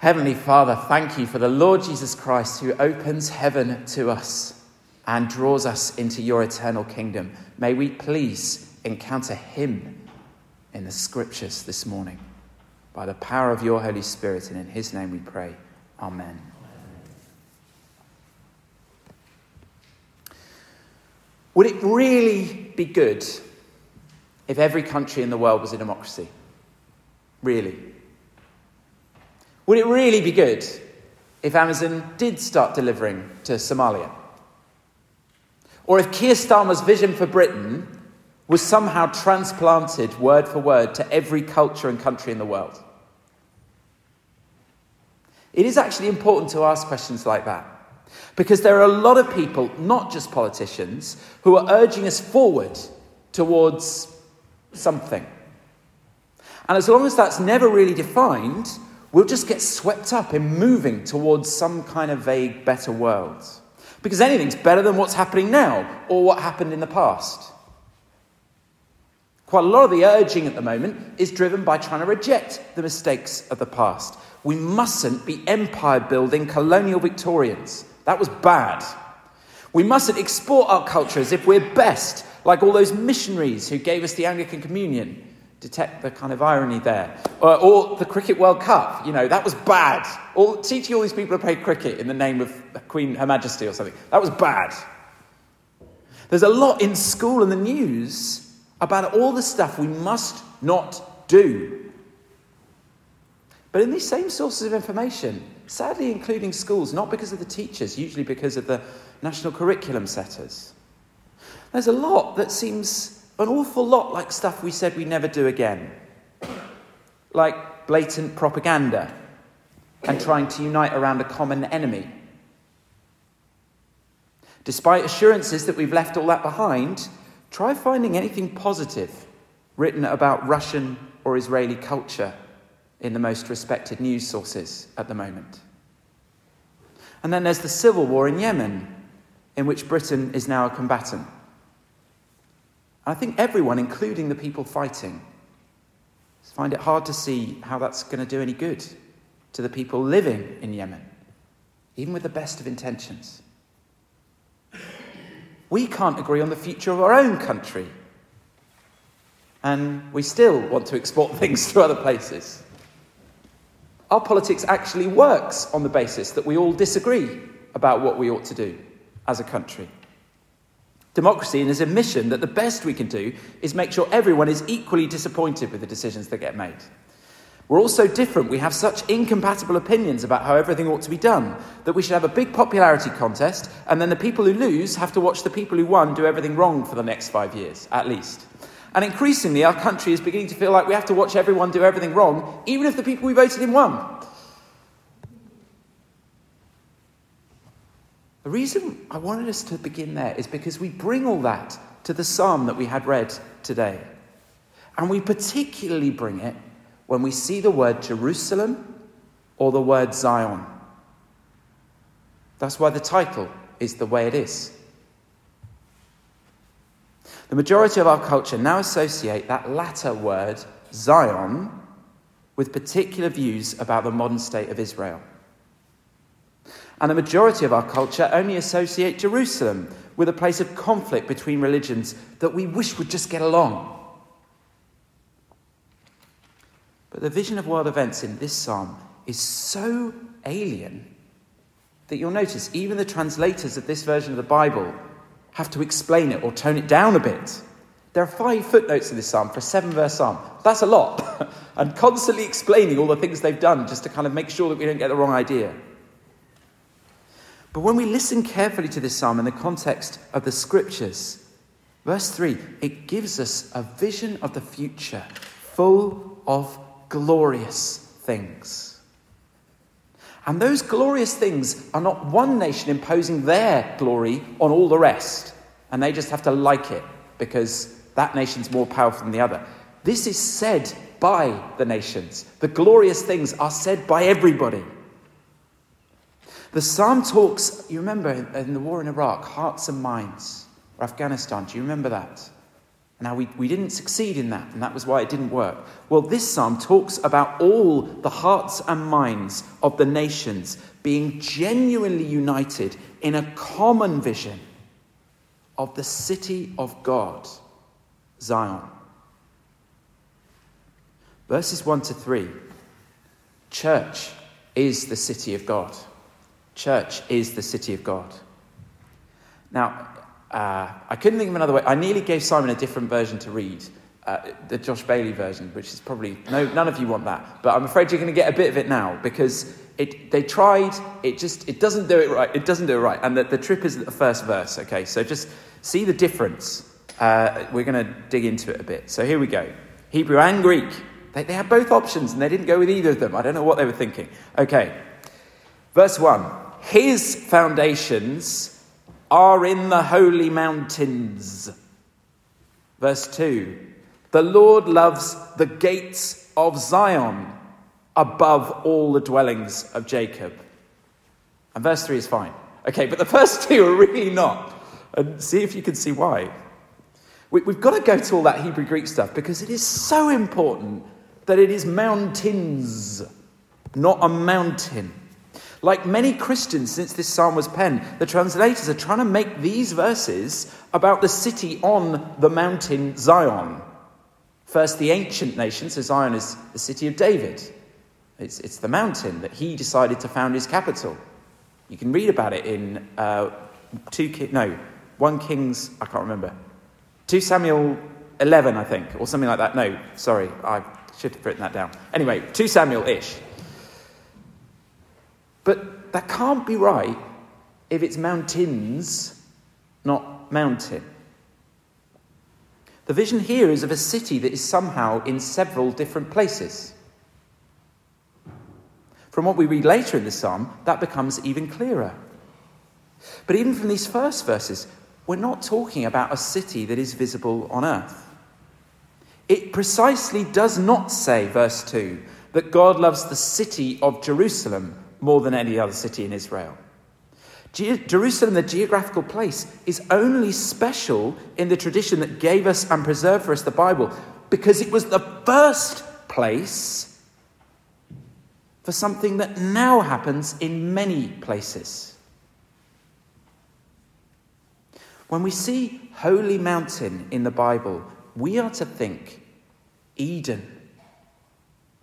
Heavenly Father, thank you for the Lord Jesus Christ who opens heaven to us and draws us into your eternal kingdom. May we please encounter him in the scriptures this morning. By the power of your Holy Spirit, and in his name we pray. Amen. Would it really be good if every country in the world was a democracy? Really? Would it really be good if Amazon did start delivering to Somalia? Or if Keir Starmer's vision for Britain was somehow transplanted word for word to every culture and country in the world? It is actually important to ask questions like that. Because there are a lot of people, not just politicians, who are urging us forward towards something. And as long as that's never really defined, we'll just get swept up in moving towards some kind of vague better world. Because anything's better than what's happening now or what happened in the past. Quite a lot of the urging at the moment is driven by trying to reject the mistakes of the past. We mustn't be empire building colonial Victorians. That was bad. We mustn't export our culture as if we're best, like all those missionaries who gave us the Anglican Communion. Detect the kind of irony there. Or, or the Cricket World Cup, you know, that was bad. Or teaching all these people to play cricket in the name of Queen Her Majesty or something, that was bad. There's a lot in school and the news about all the stuff we must not do. But in these same sources of information, sadly including schools, not because of the teachers, usually because of the national curriculum setters. There's a lot that seems an awful lot like stuff we said we never do again, like blatant propaganda and trying to unite around a common enemy. Despite assurances that we've left all that behind, try finding anything positive written about Russian or Israeli culture in the most respected news sources at the moment. And then there's the civil war in Yemen, in which Britain is now a combatant. I think everyone, including the people fighting, find it hard to see how that's going to do any good to the people living in Yemen, even with the best of intentions. We can't agree on the future of our own country, and we still want to export things to other places our politics actually works on the basis that we all disagree about what we ought to do as a country. Democracy and is a mission that the best we can do is make sure everyone is equally disappointed with the decisions that get made. We're all so different, we have such incompatible opinions about how everything ought to be done, that we should have a big popularity contest, and then the people who lose have to watch the people who won do everything wrong for the next five years, at least. And increasingly, our country is beginning to feel like we have to watch everyone do everything wrong, even if the people we voted in won. The reason I wanted us to begin there is because we bring all that to the psalm that we had read today. And we particularly bring it when we see the word Jerusalem or the word Zion. That's why the title is the way it is. The majority of our culture now associate that latter word, Zion, with particular views about the modern state of Israel. And the majority of our culture only associate Jerusalem with a place of conflict between religions that we wish would just get along. But the vision of world events in this psalm is so alien that you'll notice even the translators of this version of the Bible have to explain it or tone it down a bit. There are five footnotes in this psalm for a seven verse psalm. That's a lot. and constantly explaining all the things they've done just to kind of make sure that we don't get the wrong idea. But when we listen carefully to this psalm in the context of the scriptures, verse 3, it gives us a vision of the future full of glorious things. And those glorious things are not one nation imposing their glory on all the rest, and they just have to like it because that nation's more powerful than the other. This is said by the nations. The glorious things are said by everybody. The psalm talks, you remember in the war in Iraq, hearts and minds, or Afghanistan, do you remember that? Now, we, we didn't succeed in that, and that was why it didn't work. Well, this psalm talks about all the hearts and minds of the nations being genuinely united in a common vision of the city of God, Zion. Verses 1 to 3 Church is the city of God. Church is the city of God. Now, uh, I couldn't think of another way. I nearly gave Simon a different version to read, uh, the Josh Bailey version, which is probably no, none of you want that. But I'm afraid you're going to get a bit of it now because it, they tried. It just it doesn't do it right. It doesn't do it right. And the, the trip is the first verse. Okay, so just see the difference. Uh, we're going to dig into it a bit. So here we go. Hebrew and Greek. They, they had both options and they didn't go with either of them. I don't know what they were thinking. Okay, verse one. His foundations are in the holy mountains. Verse 2 The Lord loves the gates of Zion above all the dwellings of Jacob. And verse 3 is fine. Okay, but the first two are really not. And see if you can see why. We, have got to go to all that Hebrew Greek stuff because it is so important that it is mountains, not a mountain. Like many Christians since this psalm was penned, the translators are trying to make these verses about the city on the mountain Zion. First, the ancient nation, so Zion is the city of David. It's, it's the mountain that he decided to found his capital. You can read about it in uh, two, no, one Kings, I can't remember. 2 Samuel 11, I think, or something like that. No, sorry, I should have written that down. Anyway, 2 Samuel ish. But that can't be right if it's mountains, not mountain. The vision here is of a city that is somehow in several different places. From what we read later in the psalm, that becomes even clearer. But even from these first verses, we're not talking about a city that is visible on earth. It precisely does not say, verse 2, that God loves the city of Jerusalem more than any other city in Israel. Ge- Jerusalem, the geographical place, is only special in the tradition that gave us and preserved for us the Bible because it was the first place for something that now happens in many places. When we see Holy Mountain in the Bible, we are to think Eden,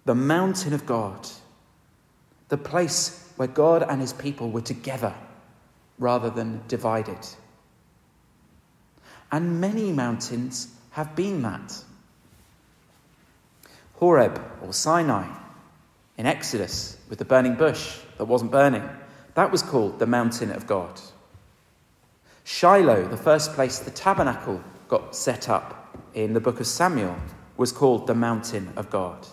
the mountain of God the place where God and his people were together rather than divided. And many mountains have been that. Horeb or Sinai in Exodus with the burning bush that wasn't burning, that was called the mountain of God. Shiloh, the first place the tabernacle got set up in the book of Samuel, was called the mountain of God.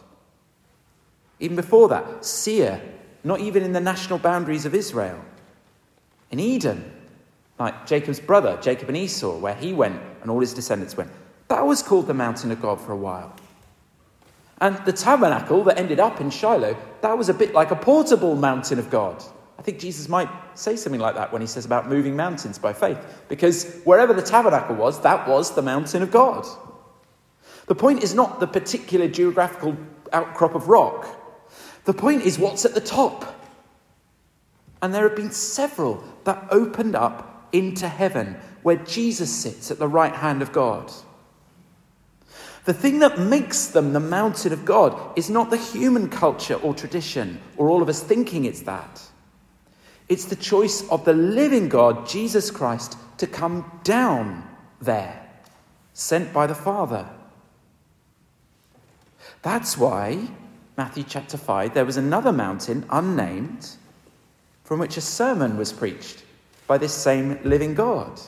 Even before that, Seir not even in the national boundaries of Israel. In Edom, like Jacob's brother, Jacob and Esau, where he went and all his descendants went, that was called the mountain of God for a while. And the tabernacle that ended up in Shiloh, that was a bit like a portable mountain of God. I think Jesus might say something like that when he says about moving mountains by faith, because wherever the tabernacle was, that was the mountain of God. The point is not the particular geographical outcrop of rock, the point is what's at the top. And there have been several that opened up into heaven where Jesus sits at the right hand of God. The thing that makes them the mountain of God is not the human culture or tradition, or all of us thinking it's that. It's the choice of the living God, Jesus Christ, to come down there, sent by the Father. That's why Matthew chapter 5, there was another mountain, unnamed, from which a sermon was preached by this same living God.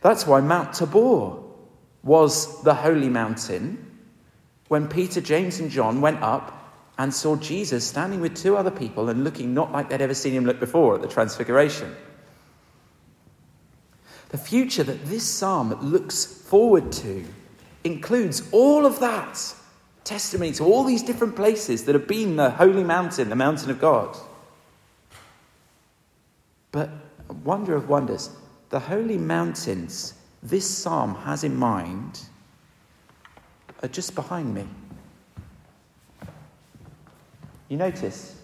That's why Mount Tabor was the holy mountain when Peter, James, and John went up and saw Jesus standing with two other people and looking not like they'd ever seen him look before at the Transfiguration. The future that this psalm looks forward to includes all of that testimony to all these different places that have been the holy mountain, the mountain of God. But wonder of wonders, the holy mountains this psalm has in mind are just behind me. You notice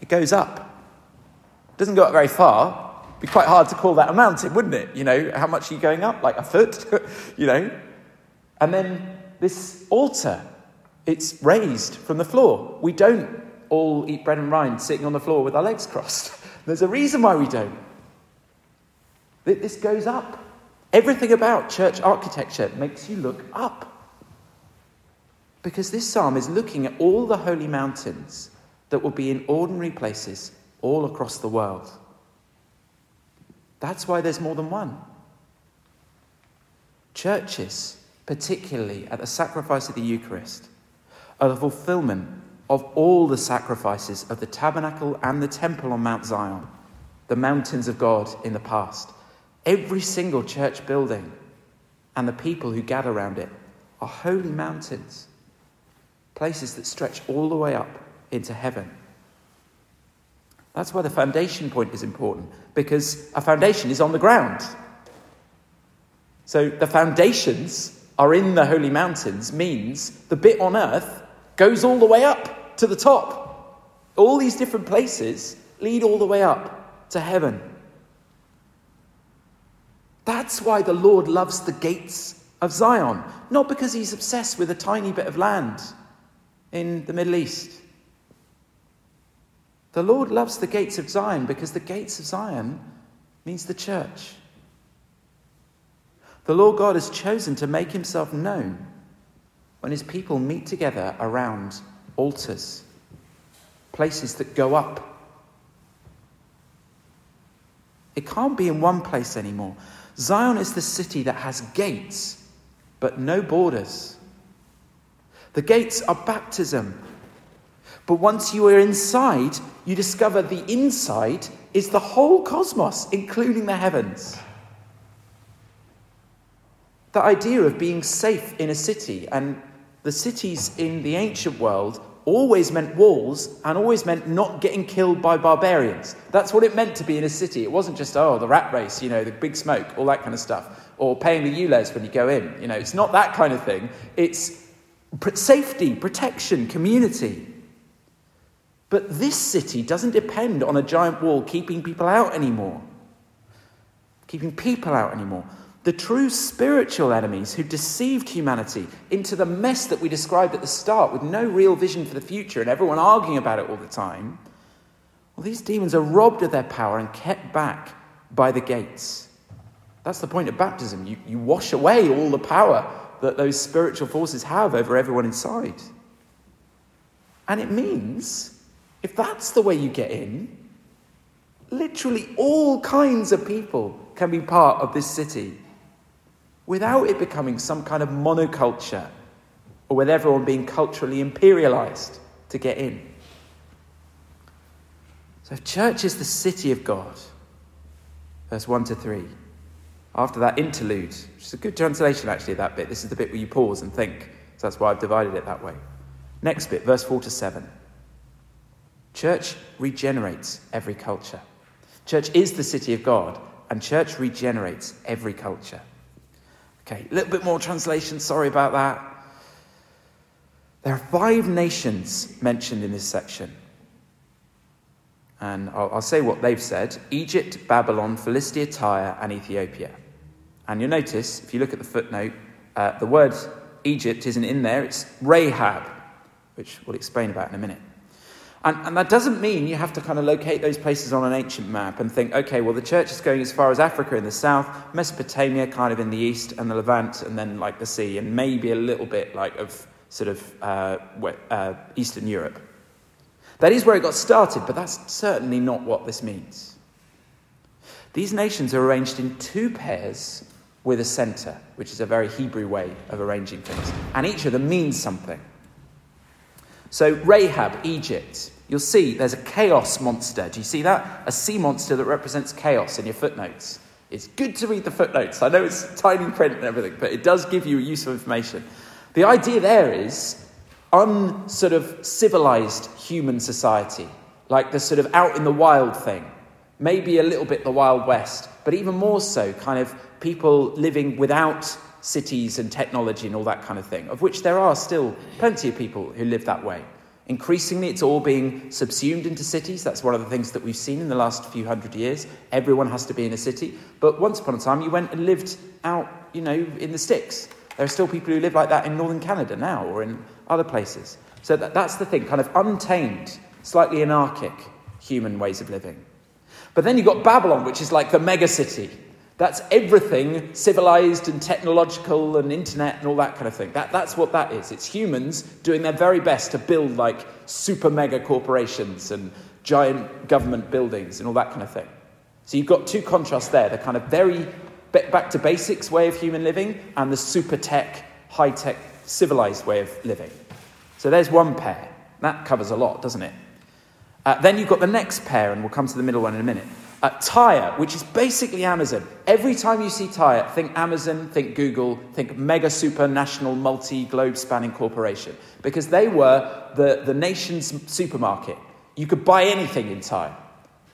it goes up. It doesn't go up very far. It'd be quite hard to call that a mountain, wouldn't it? You know, how much are you going up? Like a foot, you know? And then this altar, it's raised from the floor. We don't all eat bread and wine sitting on the floor with our legs crossed. There's a reason why we don't. This goes up. Everything about church architecture makes you look up. Because this psalm is looking at all the holy mountains that will be in ordinary places all across the world. That's why there's more than one. Churches, particularly at the sacrifice of the Eucharist, are the fulfillment of all the sacrifices of the tabernacle and the temple on Mount Zion, the mountains of God in the past. Every single church building and the people who gather around it are holy mountains, places that stretch all the way up into heaven. That's why the foundation point is important, because a foundation is on the ground. So the foundations are in the holy mountains, means the bit on earth goes all the way up to the top. All these different places lead all the way up to heaven. That's why the Lord loves the gates of Zion, not because he's obsessed with a tiny bit of land in the Middle East. The Lord loves the gates of Zion because the gates of Zion means the church. The Lord God has chosen to make himself known when his people meet together around altars, places that go up. It can't be in one place anymore. Zion is the city that has gates, but no borders. The gates are baptism. But once you are inside, you discover the inside is the whole cosmos, including the heavens. The idea of being safe in a city, and the cities in the ancient world always meant walls and always meant not getting killed by barbarians. That's what it meant to be in a city. It wasn't just, oh, the rat race, you know, the big smoke, all that kind of stuff, or paying the ULEZ when you go in. You know, it's not that kind of thing. It's safety, protection, community. But this city doesn't depend on a giant wall keeping people out anymore, keeping people out anymore. The true spiritual enemies who deceived humanity into the mess that we described at the start with no real vision for the future and everyone arguing about it all the time. Well, these demons are robbed of their power and kept back by the gates. That's the point of baptism. You, you wash away all the power that those spiritual forces have over everyone inside. And it means, if that's the way you get in, literally all kinds of people can be part of this city without it becoming some kind of monoculture or with everyone being culturally imperialized to get in. So, if church is the city of God, verse 1 to 3 after that interlude, which is a good translation actually that bit. This is the bit where you pause and think. So that's why I've divided it that way. Next bit, verse 4 to 7. Church regenerates every culture. Church is the city of God, and church regenerates every culture. Okay, a little bit more translation, sorry about that. There are five nations mentioned in this section. And I'll, I'll say what they've said Egypt, Babylon, Philistia, Tyre, and Ethiopia. And you'll notice, if you look at the footnote, uh, the word Egypt isn't in there, it's Rahab, which we'll explain about in a minute. And, and, that doesn't mean you have to kind of locate those places on an ancient map and think, okay, well, the church is going as far as Africa in the south, Mesopotamia kind of in the east, and the Levant, and then like the sea, and maybe a little bit like of sort of uh, uh, Eastern Europe. That is where it got started, but that's certainly not what this means. These nations are arranged in two pairs with a center, which is a very Hebrew way of arranging things. And each of them means something. So, Rahab, Egypt, you'll see there's a chaos monster. Do you see that? A sea monster that represents chaos in your footnotes. It's good to read the footnotes. I know it's tiny print and everything, but it does give you useful information. The idea there is un sort of civilized human society, like the sort of out in the wild thing. Maybe a little bit the Wild West, but even more so, kind of people living without cities and technology and all that kind of thing, of which there are still plenty of people who live that way. Increasingly, it's all being subsumed into cities. That's one of the things that we've seen in the last few hundred years. Everyone has to be in a city. But once upon a time, you went and lived out, you know, in the sticks. There are still people who live like that in northern Canada now or in other places. So that, that's the thing, kind of untamed, slightly anarchic human ways of living. But then you've got Babylon, which is like the mega city. That's everything civilized and technological and internet and all that kind of thing. That, that's what that is. It's humans doing their very best to build like super mega corporations and giant government buildings and all that kind of thing. So you've got two contrasts there the kind of very back to basics way of human living and the super tech, high tech, civilized way of living. So there's one pair. That covers a lot, doesn't it? Uh, then you've got the next pair, and we'll come to the middle one in a minute. Uh, Tyre, which is basically Amazon. Every time you see Tyre, think Amazon, think Google, think mega super national multi globe spanning corporation. Because they were the, the nation's supermarket. You could buy anything in Tyre.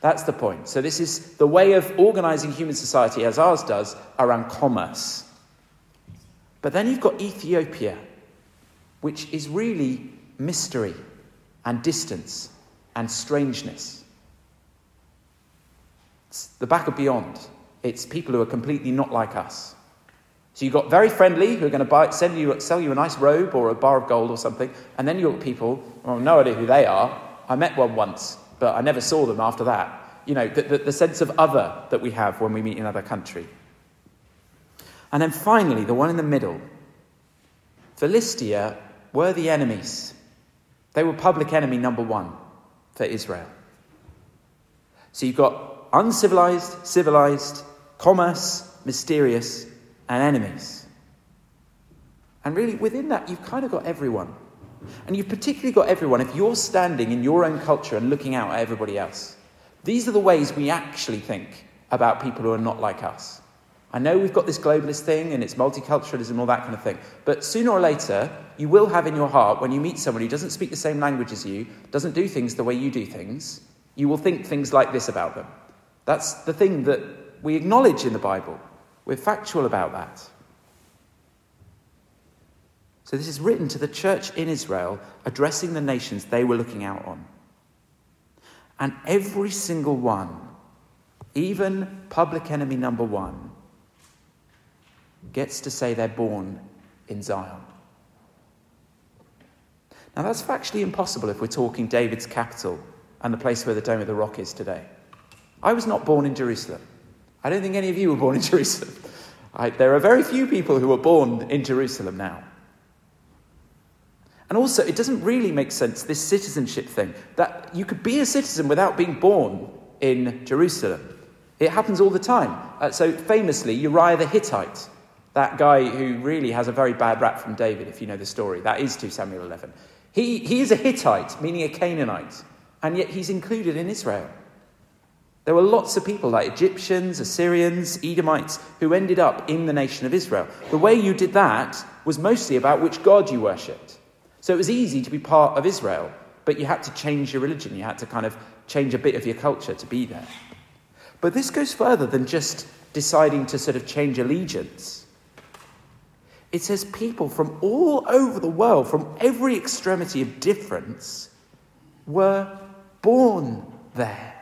That's the point. So, this is the way of organizing human society as ours does around commerce. But then you've got Ethiopia, which is really mystery and distance and strangeness. It's the back of beyond. It's people who are completely not like us. So you've got very friendly who are going to buy, send you, sell you a nice robe or a bar of gold or something, and then you've got people, well, no idea who they are. I met one once, but I never saw them after that. You know, the, the, the sense of other that we have when we meet in another country. And then finally, the one in the middle. Philistia were the enemies. They were public enemy number one for Israel. So you've got uncivilized, civilized, commerce, mysterious, and enemies. And really, within that, you've kind of got everyone. And you've particularly got everyone if you're standing in your own culture and looking out at everybody else. These are the ways we actually think about people who are not like us. I know we've got this globalist thing and it's multiculturalism all that kind of thing, but sooner or later, you will have in your heart when you meet someone who doesn't speak the same language as you, doesn't do things the way you do things, you will think things like this about them. That's the thing that we acknowledge in the Bible. We're factual about that. So, this is written to the church in Israel, addressing the nations they were looking out on. And every single one, even public enemy number one, gets to say they're born in Zion. Now, that's factually impossible if we're talking David's capital and the place where the Dome of the Rock is today. I was not born in Jerusalem. I don't think any of you were born in Jerusalem. I, there are very few people who are born in Jerusalem now. And also, it doesn't really make sense, this citizenship thing, that you could be a citizen without being born in Jerusalem. It happens all the time. Uh, so, famously, Uriah the Hittite that guy who really has a very bad rap from David, if you know the story. That is 2 Samuel 11. He, he is a Hittite, meaning a Canaanite, and yet he's included in Israel. There were lots of people like Egyptians, Assyrians, Edomites who ended up in the nation of Israel. The way you did that was mostly about which God you worshipped. So it was easy to be part of Israel, but you had to change your religion. You had to kind of change a bit of your culture to be there. But this goes further than just deciding to sort of change allegiance. It says people from all over the world, from every extremity of difference, were born there.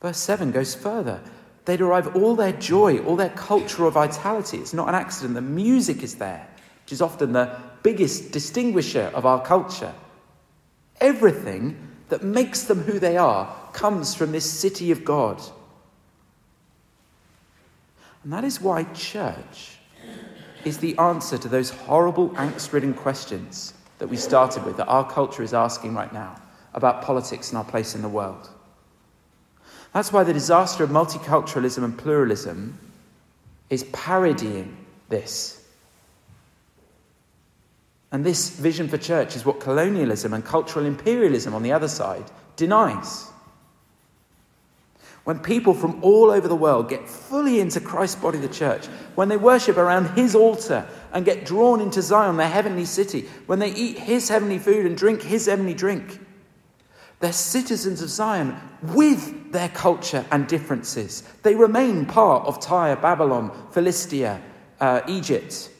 Verse 7 goes further. They derive all their joy, all their cultural vitality. It's not an accident. The music is there, which is often the biggest distinguisher of our culture. Everything that makes them who they are comes from this city of God. And that is why church is the answer to those horrible, angst ridden questions that we started with, that our culture is asking right now about politics and our place in the world. That's why the disaster of multiculturalism and pluralism is parodying this. And this vision for church is what colonialism and cultural imperialism on the other side denies. When people from all over the world get fully into Christ's body, the church, when they worship around his altar and get drawn into Zion, their heavenly city, when they eat his heavenly food and drink his heavenly drink, They're citizens of Zion with their culture and differences. They remain part of Tyre, Babylon, Philistia, uh, Egypt,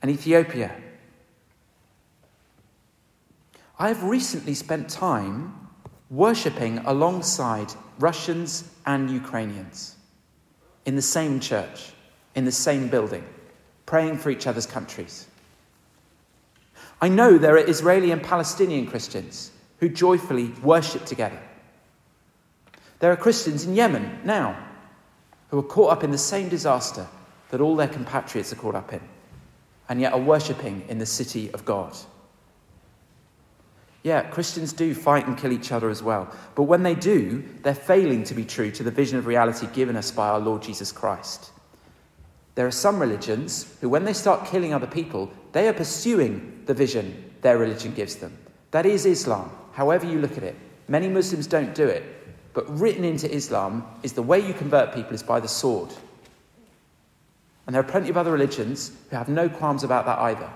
and Ethiopia. I have recently spent time worshipping alongside Russians and Ukrainians in the same church, in the same building, praying for each other's countries. I know there are Israeli and Palestinian Christians who joyfully worship together. There are Christians in Yemen now who are caught up in the same disaster that all their compatriots are caught up in, and yet are worshipping in the city of God. Yeah, Christians do fight and kill each other as well, but when they do, they're failing to be true to the vision of reality given us by our Lord Jesus Christ. There are some religions who, when they start killing other people, they are pursuing the vision their religion gives them. That is Islam however you look at it. Many Muslims don't do it, but written into Islam is the way you convert people is by the sword. And there are plenty of other religions who have no qualms about that either.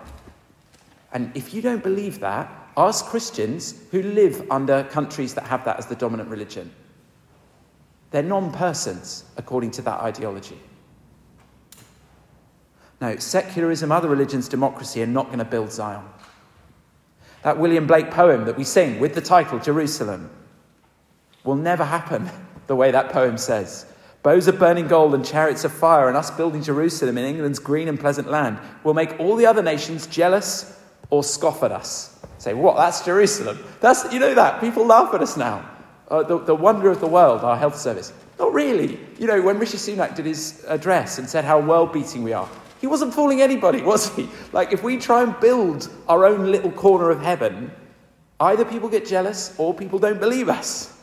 And if you don't believe that, ask Christians who live under countries that have that as the dominant religion. They're non persons according to that ideology. No, secularism, other religions, democracy are not going to build Zion. That William Blake poem that we sing with the title Jerusalem will never happen the way that poem says. Bows of burning gold and chariots of fire, and us building Jerusalem in England's green and pleasant land will make all the other nations jealous or scoff at us. Say, what? That's Jerusalem. That's, you know that. People laugh at us now. Uh, the, the wonder of the world, our health service. Not really. You know, when Rishi Sunak did his address and said how world beating we are, he wasn't fooling anybody, was he? Like, if we try and build our own little corner of heaven, either people get jealous or people don't believe us.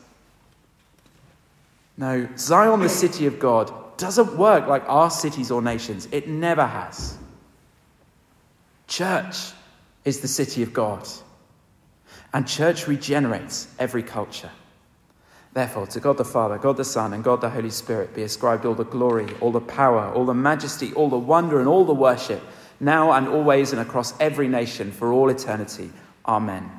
No, Zion, the city of God, doesn't work like our cities or nations. It never has. Church is the city of God, and church regenerates every culture. Therefore, to God the Father, God the Son, and God the Holy Spirit be ascribed all the glory, all the power, all the majesty, all the wonder, and all the worship, now and always and across every nation for all eternity. Amen.